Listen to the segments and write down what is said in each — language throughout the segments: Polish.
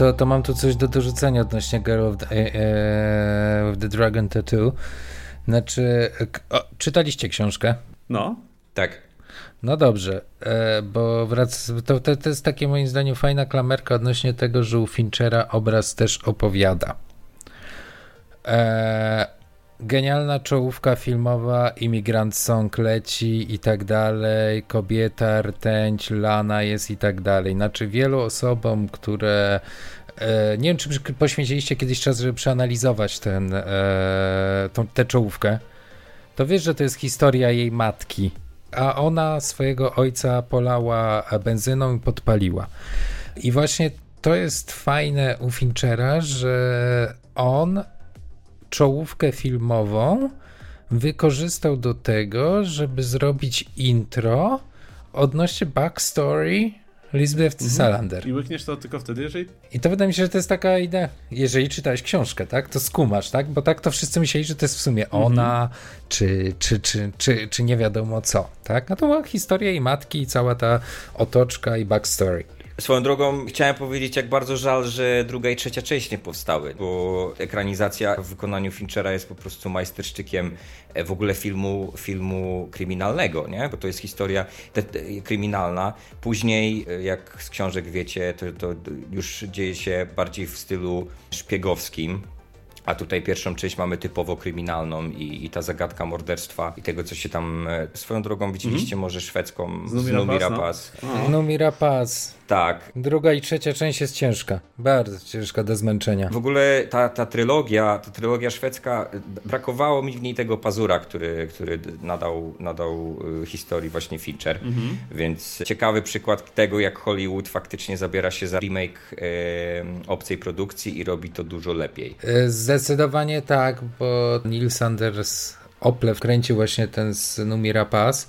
To, to mam tu coś do dorzucenia odnośnie Girl of the, e, e, the Dragon Tattoo. Znaczy, o, czytaliście książkę? No. Tak. No dobrze, e, bo wrac, to, to, to jest takie moim zdaniem fajna klamerka odnośnie tego, że u Finchera obraz też opowiada. E, genialna czołówka filmowa, Imigrant Song leci i tak dalej, kobieta, rtęć, lana jest i tak dalej. Znaczy wielu osobom, które nie wiem, czy poświęciliście kiedyś czas, żeby przeanalizować ten, e, tą, tę czołówkę, to wiesz, że to jest historia jej matki, a ona swojego ojca polała benzyną i podpaliła. I właśnie to jest fajne u Finchera, że on czołówkę filmową wykorzystał do tego, żeby zrobić intro odnośnie backstory Lisbeth mhm. Salander. I łykniesz to tylko wtedy, jeżeli... I to wydaje mi się, że to jest taka idea, jeżeli czytałeś książkę, tak, to skumasz, tak, bo tak to wszyscy myśleli, że to jest w sumie mhm. ona, czy, czy, czy, czy, czy nie wiadomo co, tak, no to była historia jej matki i cała ta otoczka i backstory. Swoją drogą chciałem powiedzieć, jak bardzo żal, że druga i trzecia część nie powstały, bo ekranizacja w wykonaniu Finchera jest po prostu majstersztykiem e, w ogóle filmu, filmu kryminalnego, nie? bo to jest historia te, te, kryminalna. Później, e, jak z książek wiecie, to, to już dzieje się bardziej w stylu szpiegowskim, a tutaj pierwszą część mamy typowo kryminalną i, i, ta zagadka morderstwa i tego, co się tam... E, swoją drogą widzieliście mm. może szwedzką z Numi Rapaz. No. Numi Rapaz. Tak. Druga i trzecia część jest ciężka. Bardzo ciężka do zmęczenia. W ogóle ta, ta trylogia, ta trylogia szwedzka, brakowało mi w niej tego pazura, który, który nadał, nadał y, historii właśnie Fincher. Mhm. Więc ciekawy przykład tego, jak Hollywood faktycznie zabiera się za remake e, obcej produkcji i robi to dużo lepiej. E, zdecydowanie tak, bo Neil Sanders Ople wkręcił właśnie ten z Numira Pass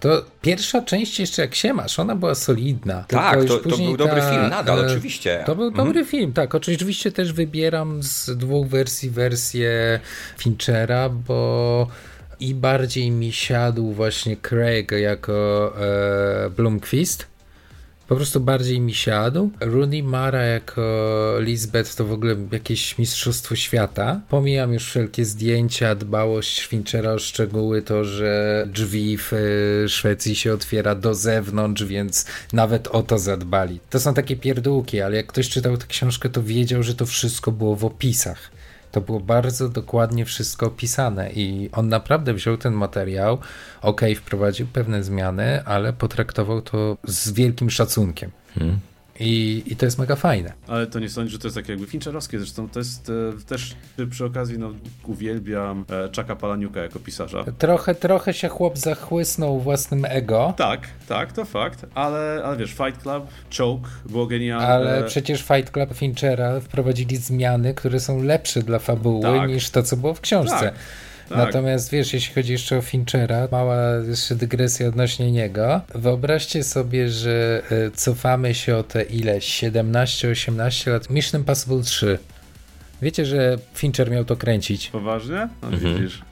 to pierwsza część jeszcze jak się masz, ona była solidna. Tak, to, to, był dobry film, nadal oczywiście. To był mhm. dobry film, tak. Oczywiście też wybieram z dwóch wersji wersję Finchera, bo i bardziej mi siadł właśnie Craig jako e, po prostu bardziej mi siadł. Rooney Mara jako Lisbeth to w ogóle jakieś mistrzostwo świata. Pomijam już wszelkie zdjęcia, dbałość Finchera o szczegóły, to, że drzwi w e, Szwecji się otwiera do zewnątrz, więc nawet o to zadbali. To są takie pierdółki, ale jak ktoś czytał tę książkę, to wiedział, że to wszystko było w opisach. To było bardzo dokładnie wszystko opisane i on naprawdę wziął ten materiał, ok, wprowadził pewne zmiany, ale potraktował to z wielkim szacunkiem. Hmm. I, I to jest mega fajne. Ale to nie sądzisz, że to jest takie jakby Fincherowskie, zresztą to jest e, też przy okazji, no uwielbiam e, Chucka Palaniuka jako pisarza. Trochę, trochę się chłop zachłysnął własnym ego. Tak, tak, to fakt, ale, ale wiesz, Fight Club, Choke było genialne. Ale przecież Fight Club Finchera wprowadzili zmiany, które są lepsze dla fabuły tak. niż to, co było w książce. Tak. Tak. Natomiast wiesz, jeśli chodzi jeszcze o Finchera, mała jeszcze dygresja odnośnie niego. Wyobraźcie sobie, że e, cofamy się o te ile? 17-18 lat. Mission Impossible 3. Wiecie, że Fincher miał to kręcić. Poważnie? No, mhm. widzisz.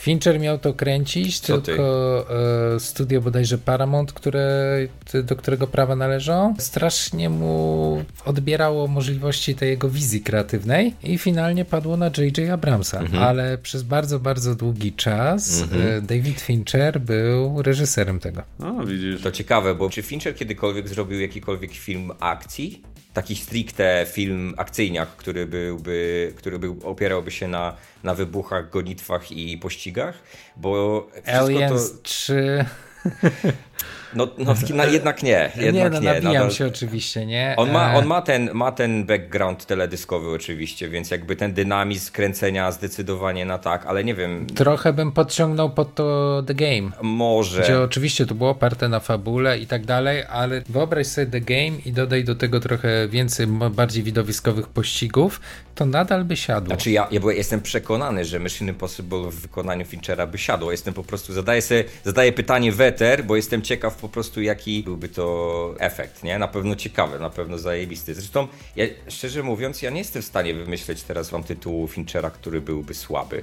Fincher miał to kręcić, Co tylko e, studio bodajże Paramount, które, do którego prawa należą, strasznie mu odbierało możliwości tej jego wizji kreatywnej i finalnie padło na J.J. Abramsa. Mhm. Ale przez bardzo, bardzo długi czas mhm. E, David Fincher był reżyserem tego. No, widzisz. To ciekawe, bo czy Fincher kiedykolwiek zrobił jakikolwiek film akcji? Taki stricte film akcyjniak, który byłby, który był, opierałby się na, na wybuchach, gonitwach i pościgach, bo Aliens to... 3 No, no, no jednak nie. Jednak nie, no, nabijam Nadal... się oczywiście, nie? On ma, e. on ma, ten, ma ten background teledyskowy oczywiście, więc jakby ten dynamizm kręcenia zdecydowanie na tak, ale nie wiem. Trochę bym podciągnął pod to The Game. Może. Gdzie oczywiście to było oparte na fabule i tak dalej, ale wyobraź sobie The Game i dodaj do tego trochę więcej, bardziej widowiskowych pościgów, to nadal by siadło. Znaczy ja, ja jestem przekonany, że Mission Impossible w wykonaniu Finchera by siadło. Jestem po prostu, zadaję sobie, zadaję pytanie weter, bo jestem ciekaw po prostu jaki byłby to efekt, nie? Na pewno ciekawy, na pewno zajebisty. Zresztą, ja, szczerze mówiąc, ja nie jestem w stanie wymyśleć teraz wam tytułu Finchera, który byłby słaby.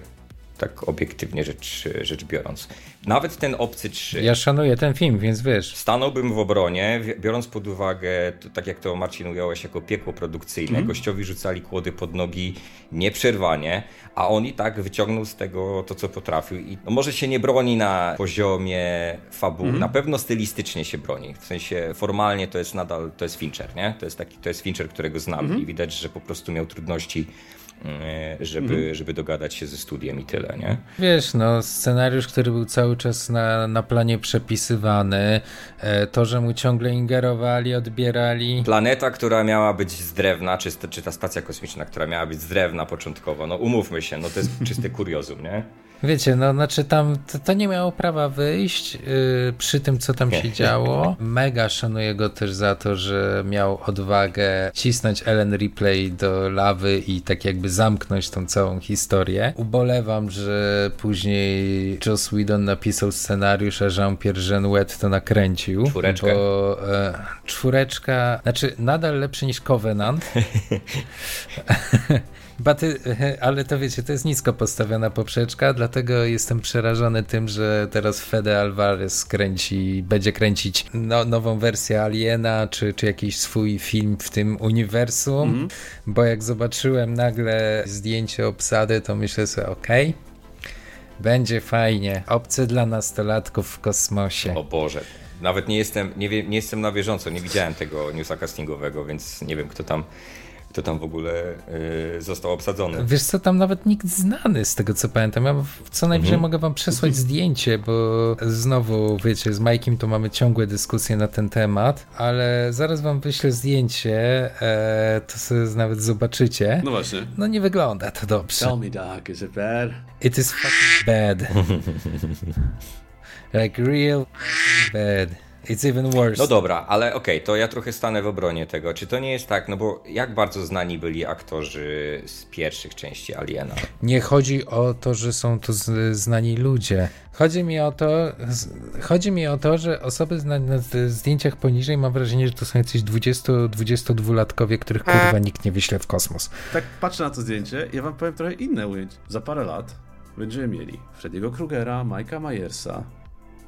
Tak obiektywnie rzecz, rzecz biorąc. Nawet ten Obcy 3. Ja szanuję ten film, więc wiesz. Stanąłbym w obronie, biorąc pod uwagę, to, tak jak to Marcin ująłeś, jako piekło produkcyjne. Mm. Gościowi rzucali kłody pod nogi nieprzerwanie, a on i tak wyciągnął z tego to, co potrafił. I no może się nie broni na poziomie fabuły, mm. na pewno stylistycznie się broni. W sensie formalnie to jest nadal, to jest Fincher, nie? To jest taki, to jest Fincher, którego znam mm. i widać, że po prostu miał trudności żeby, mhm. żeby dogadać się ze studiem i tyle, nie? Wiesz, no scenariusz, który był cały czas na, na planie przepisywany, e, to, że mu ciągle ingerowali, odbierali. Planeta, która miała być z drewna, czy, czy ta stacja kosmiczna, która miała być z drewna początkowo, no umówmy się, no to jest czyste kuriozum, nie? Wiecie, no znaczy tam to, to nie miało prawa wyjść yy, przy tym, co tam się działo. Mega szanuję go też za to, że miał odwagę cisnąć Ellen Ripley do lawy i tak jakby zamknąć tą całą historię. Ubolewam, że później Joss Whedon napisał scenariusz, a Jean-Pierre Genuet to nakręcił. Czwóreczkę. Bo e, czwóreczka, znaczy nadal lepszy niż Covenant. Baty, ale to wiecie, to jest nisko postawiona poprzeczka, dlatego jestem przerażony tym, że teraz Fede Alvarez kręci, będzie kręcić no, nową wersję Aliena, czy, czy jakiś swój film w tym uniwersum, mm -hmm. bo jak zobaczyłem nagle zdjęcie obsady, to myślę sobie, okej, okay, będzie fajnie. Obcy dla nastolatków w kosmosie. O Boże. Nawet nie jestem, nie, wie, nie jestem na bieżąco, nie widziałem tego newsa castingowego, więc nie wiem, kto tam kto tam w ogóle y, został obsadzony. Wiesz co, tam nawet nikt znany z tego co pamiętam. Ja co najwyżej mhm. mogę wam przesłać zdjęcie, bo znowu, wiecie, z Majkiem to mamy ciągłe dyskusje na ten temat, ale zaraz wam wyślę zdjęcie, e, to sobie nawet zobaczycie. No właśnie. No nie wygląda to dobrze. Tell me, Doc, is it bad? It is fucking bad. like real bad. It's even worse. No dobra, ale okej, okay, to ja trochę stanę w obronie tego. Czy to nie jest tak, no bo jak bardzo znani byli aktorzy z pierwszych części Aliena? Nie chodzi o to, że są to znani ludzie. Chodzi mi o to, chodzi mi o to, że osoby na, na zdjęciach poniżej mam wrażenie, że to są jacyś 20-22-latkowie, których kurwa nikt nie wyśle w kosmos. Tak patrzę na to zdjęcie, ja wam powiem trochę inne ujęcie. Za parę lat będziemy mieli Freddy'ego Krugera, Mike'a Myersa,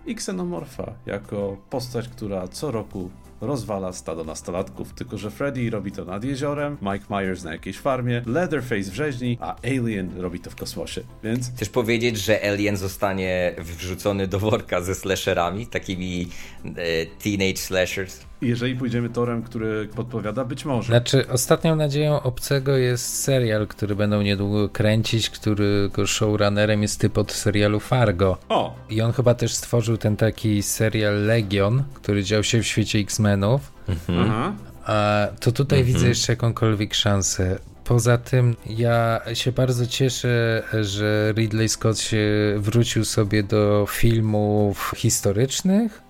i Xenomorfa jako postać, która co roku rozwala stado nastolatków, tylko że Freddy robi to nad jeziorem, Mike Myers na jakiejś farmie, Leatherface w rzeźni, a Alien robi to w kosmosie, więc... Chcesz powiedzieć, że Alien zostanie wrzucony do worka ze slasherami, takimi e, teenage slashers? jeżeli pójdziemy torem, który podpowiada, być może. Znaczy, ostatnią nadzieją obcego jest serial, który będą niedługo kręcić, którego showrunnerem jest typ od serialu Fargo. O! I on chyba też stworzył ten taki serial Legion, który dział się w świecie X-Menów. Mhm. A to tutaj mhm. widzę jeszcze jakąkolwiek szansę. Poza tym ja się bardzo cieszę, że Ridley Scott się wrócił sobie do filmów historycznych,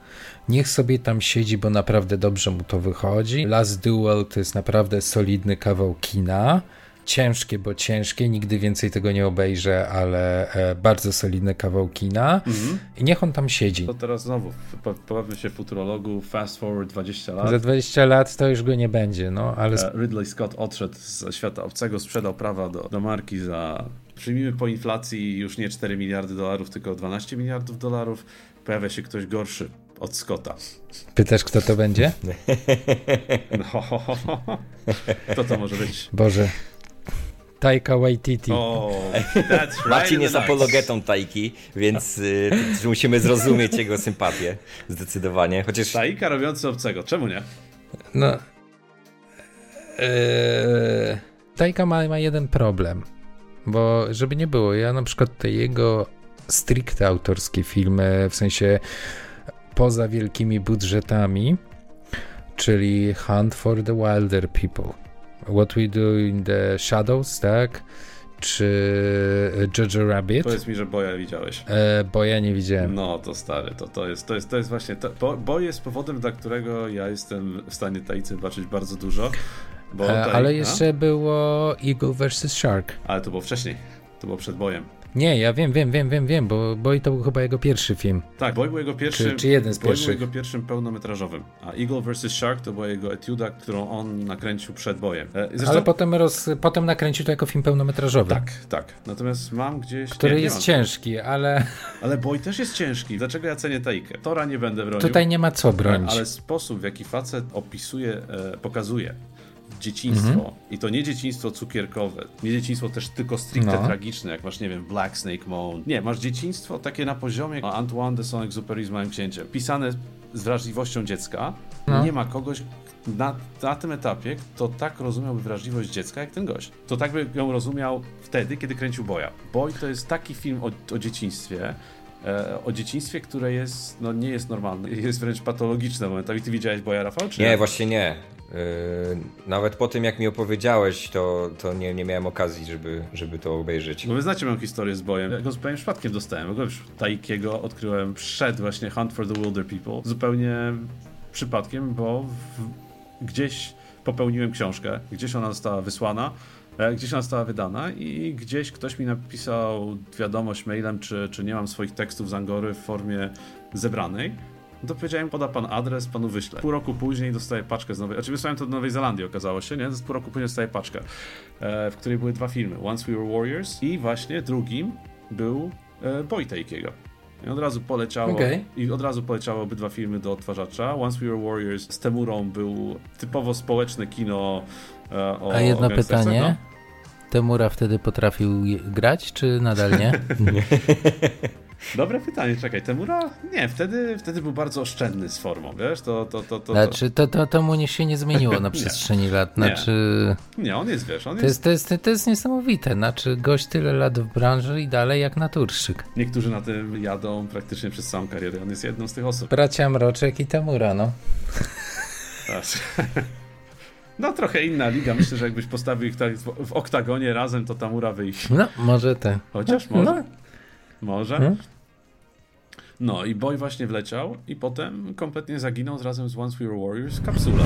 Niech sobie tam siedzi, bo naprawdę dobrze mu to wychodzi. Last Duel to jest naprawdę solidny kawał kina. Ciężkie, bo ciężkie, nigdy więcej tego nie obejrzę, ale e, bardzo solidny kawał kina. Mhm. I niech on tam siedzi. To teraz znowu, pobawmy się futurologu, fast forward 20 lat. Za 20 lat to już go nie będzie, no ale... E, Ridley Scott odszedł ze świata obcego, sprzedał prawa do, do marki za przyjmijmy po inflacji już nie 4 miliardy dolarów, tylko 12 miliardów dolarów. Pojawia się ktoś gorszy od Scotta. Pytasz, kto to będzie? No, kto to może być? Boże. Taika Waititi. Oh, that's right Marcin jest apologetą Taiki, więc y, musimy zrozumieć jego sympatię. Zdecydowanie. Chociaż... Taika robiący obcego. Czemu nie? No. Eee, Taika ma, ma jeden problem. Bo żeby nie było, ja na przykład te jego stricte autorskie filmy, w sensie poza wielkimi budżetami, czyli Hunt for the Wilder People, What We Do in the Shadows, tak? Czy Jojo Rabbit? Powiedz mi, że Boja widziałeś. E, boja nie widziałem. No to stary, to, to, jest, to, jest, to jest właśnie. To, bo, Boj jest powodem, dla którego ja jestem w stanie Tajcy zobaczyć bardzo dużo. Bo e, ale jeszcze było Eagle vs. Shark. Ale to było wcześniej. To było przed bojem. Nie, ja wiem, wiem, wiem, wiem, wiem, bo Boy to był chyba jego pierwszy film. Tak, Boy był jego pierwszym. Czy, czy jeden z Boy był pierwszych. jego pierwszym pełnometrażowym. A Eagle vs. Shark to była jego etiuda, którą on nakręcił przed bojem. E, Zresztą, Ale potem, roz, potem nakręcił to jako film pełnometrażowy. Tak, tak. Natomiast mam gdzieś. Który nie, jest ciężki, ale Ale Boy też jest ciężki. Dlaczego ja cenię Tejkę? Tora nie będę bronił. tutaj nie ma co bronić. Ale sposób, w jaki facet opisuje, e, pokazuje dzieciństwo, Mhm. i to nie dzieciństwo cukierkowe, nie dzieciństwo też tylko stricte No. tragiczne, jak masz, nie wiem, Black Snake Moan. Nie, masz dzieciństwo takie na poziomie Antoine de Saint-Exupéry z Małym Księciem. Pisane z wrażliwością dziecka. No. Nie ma kogoś na, na tym etapie, kto tak rozumiałby wrażliwość dziecka jak ten gość. To tak by ją rozumiał wtedy, kiedy kręcił Boja. Boy to jest taki film o, o dzieciństwie, e, o dzieciństwie, które jest, no nie jest normalne, jest wręcz patologiczne momentami. Ty widziałeś Boja, Rafał, czy Nie, właśnie nie. Yy, nawet po tym, jak mi opowiedziałeś, to, to nie, nie miałem okazji, żeby, żeby to obejrzeć. Bo wy znacie moją historię z Bojem. Ja go zupełnie przypadkiem dostałem. Go już Taikiego odkryłem przed właśnie Hunt for the Wilder People. Zupełnie przypadkiem, bo w, gdzieś popełniłem książkę, gdzieś ona została wysłana, e, gdzieś ona została wydana i gdzieś ktoś mi napisał wiadomość mailem, czy, czy nie mam swoich tekstów z Angory w formie zebranej. No to powiedziałem, poda pan adres, panu wyślę. Pół roku później dostaję paczkę z Nowej... Znaczy wysłałem to do Nowej Zelandii, okazało się, nie? Z pół roku później dostaję paczkę, e, w której były dwa filmy. Once We Were Warriors i właśnie drugim był e, Boy Takeiego. I od razu poleciało Okej. i od razu poleciały obydwa filmy do odtwarzacza. Once We Were Warriors z Temurą był typowo społeczne kino e, o A jedno pytanie. no. Temura wtedy potrafił grać, czy nadal nie? Dobre pytanie, czekaj, Temura? Nie, wtedy, wtedy był bardzo oszczędny z formą, wiesz? To, to, to, to, Znaczy, to, to, to mu nie się nie zmieniło na przestrzeni lat. Nie. Znaczy, Nie, on jest, wiesz, on to jest... to, jest, to jest niesamowite. Znaczy, gość tyle lat w branży i dalej jak naturszczyk. Niektórzy na tym jadą praktycznie przez całą karierę. On jest jedną z tych osób. Bracia Mroczek i Temura, no. Tak. No trochę inna liga. Myślę, że jakbyś postawił ich tak w, w oktagonie razem, to Tamura wyjść. No, może te. Chociaż może. No. Może. Hmm? No i Boy właśnie wleciał i potem kompletnie zaginął razem z Once We Were Warriors w kapsule.